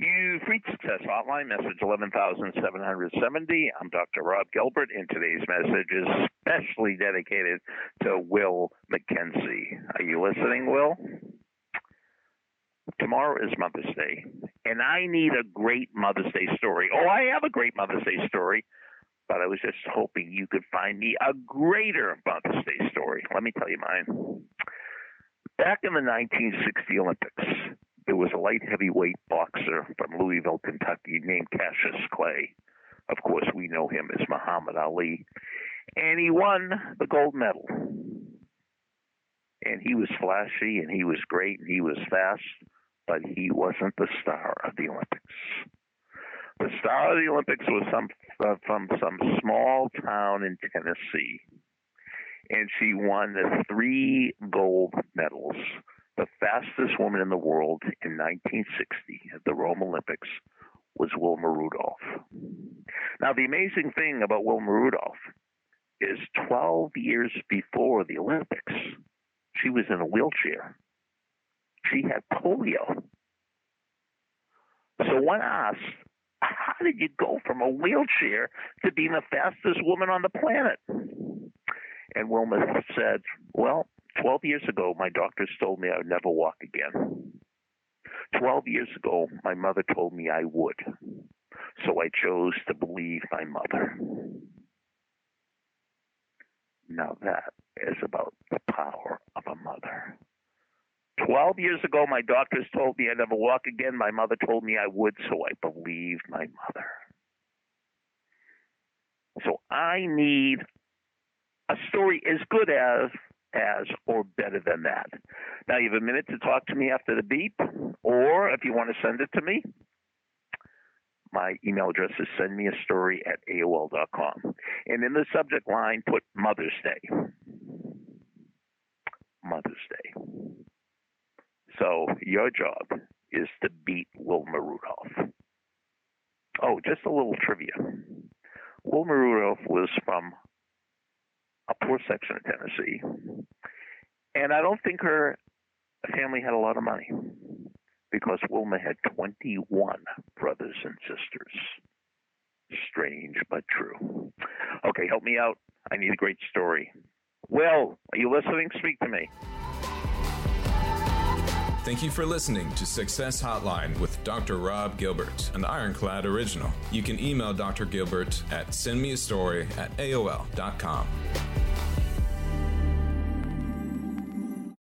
You free success hotline message 11770. I'm Dr. Rob Gilbert, and today's message is specially dedicated to Will McKenzie. Are you listening, Will? Tomorrow is Mother's Day, and I need a great Mother's Day story. Oh, I have a great Mother's Day story, but I was just hoping you could find me a greater Mother's Day story. Let me tell you mine. Back in the 1960 Olympics, there was a light heavyweight boxer from Louisville, Kentucky named Cassius Clay. Of course, we know him as Muhammad Ali. And he won the gold medal. And he was flashy and he was great and he was fast, but he wasn't the star of the Olympics. The star of the Olympics was some uh, from some small town in Tennessee. And she won the three gold medals the fastest woman in the world in 1960 at the Rome Olympics was Wilma Rudolph. Now, the amazing thing about Wilma Rudolph is 12 years before the Olympics, she was in a wheelchair. She had polio. So one asked, how did you go from a wheelchair to being the fastest woman on the planet? And Wilma said, well, 12 years ago, my doctors told me I would never walk again. 12 years ago, my mother told me I would. So I chose to believe my mother. Now that is about the power of a mother. 12 years ago, my doctors told me I'd never walk again. My mother told me I would, so I believed my mother. So I need a story as good as as or better than that. Now you have a minute to talk to me after the beep, or if you want to send it to me, my email address is send me a story at AOL.com. And in the subject line, put Mother's Day. Mother's Day. So your job is to beat Wilma Rudolph. Oh, just a little trivia. Wilma Rudolph was from poor section of Tennessee. And I don't think her family had a lot of money because Wilma had 21 brothers and sisters. Strange but true. Okay, help me out. I need a great story. Will, are you listening? Speak to me. Thank you for listening to Success Hotline with Dr. Rob Gilbert, an Ironclad original. You can email Dr. Gilbert at sendmeastory at AOL.com.